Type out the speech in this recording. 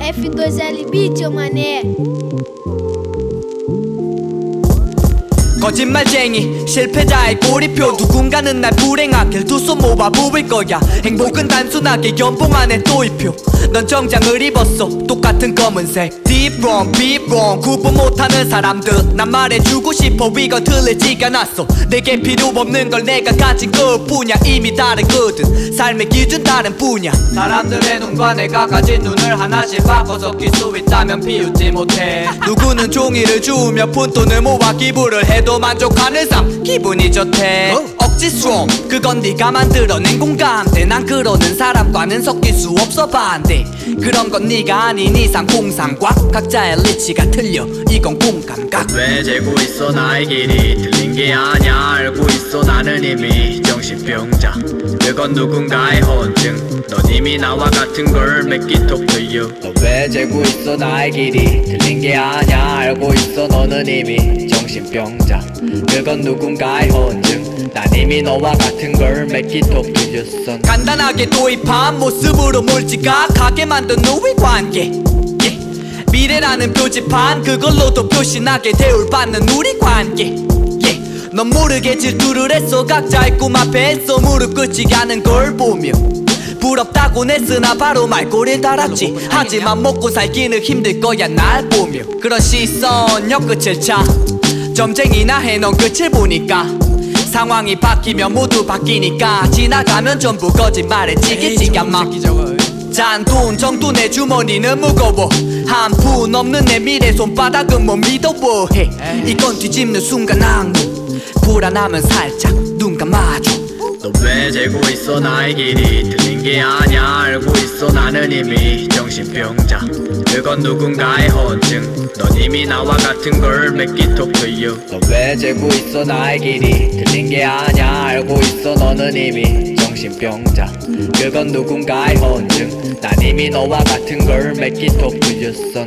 F2L Beat, mané. 거짓말쟁이 실패자의 꼬리표. 누군가는 날 불행하길 두 손 모아 부을 거야. 행복은 단순하게 연봉 안에 도입표 넌 정장을 입었어. 똑같은 검은색. Deep wrong, beep wrong. 구분 못하는 사람들. 난 말해주고 싶어. 이건 틀리지가 않았어. 내게 필요 없는 걸 내가 가진 것뿐이야. 이미 다르거든. 삶의 기준 다른 분야. 사람들의 눈과 내가 가진 눈을 하나씩 바꿔서 낄수 있다면 비웃지 못해. 누구는 종이를 주우며 푼돈을 모아 기부를 해도 만족하는 삶 기분이 좋대. 억지 strong 그건 네가 만들어낸 공감대 난 그러는 사람과는 섞일 수 없어 반대. 그런 건 네가 아닌 이상 공상과 각자의 리치가 틀려. 이건 공감각. 왜 재고 있어? 나의 길이 틀린 게 아냐 알고 있어? 나는 이미 정신병자. 그건 누군가의 혼증. 넌 이미 나와 같은 걸 맺기톡 들려 너왜 재고 있어 나의 길이? 틀린 게 아냐 알고 있어 너는 이미 정신병자. 그건 누군가의 혼증. 난 이미 너와 같은 걸 맺기톡 들렸어 간단하게 도입한 모습으로 몰지각하게 만든 우리 관계. 예. 미래라는 표지판 그걸로도 표시나게 대우받는 우리 관계. 예. 넌 모르게 질투를 했어. 각자의 꿈 앞에서 무릎 꿇지 않은 걸 보며. 부럽다고 냈으나 바로 말꼬리를 달았지. 하지만 먹고 살기는 힘들 거야 날 보며. 그런 시선 혀끝을 차. 점쟁이나 해 넌 끝을 보니까. 상황이 바뀌면 모두 바뀌니까. 지나가면 전부 거짓말에 찌개찌개 마 잔돈 정도 내 주머니는 무거워. 한 푼 없는 내 미래 손바닥은 못 믿어워 해. 이건 뒤집는 순간 악몽 불안하면 살짝 눈 감아줘. 너왜 재고 있어? 나의 길이 틀린 게 아냐 알고 있어? 나는 이미 정신병자. 그건 누군가의 혼증. 넌 이미 나와 같은 걸 맺기톡 들려 너왜 재고 있어? 나의 길이 틀린 게 아냐 알고 있어? 너는 이미 정신병자. 그건 누군가의 혼증. 난 이미 너와 같은 걸 맺기톡 들렸어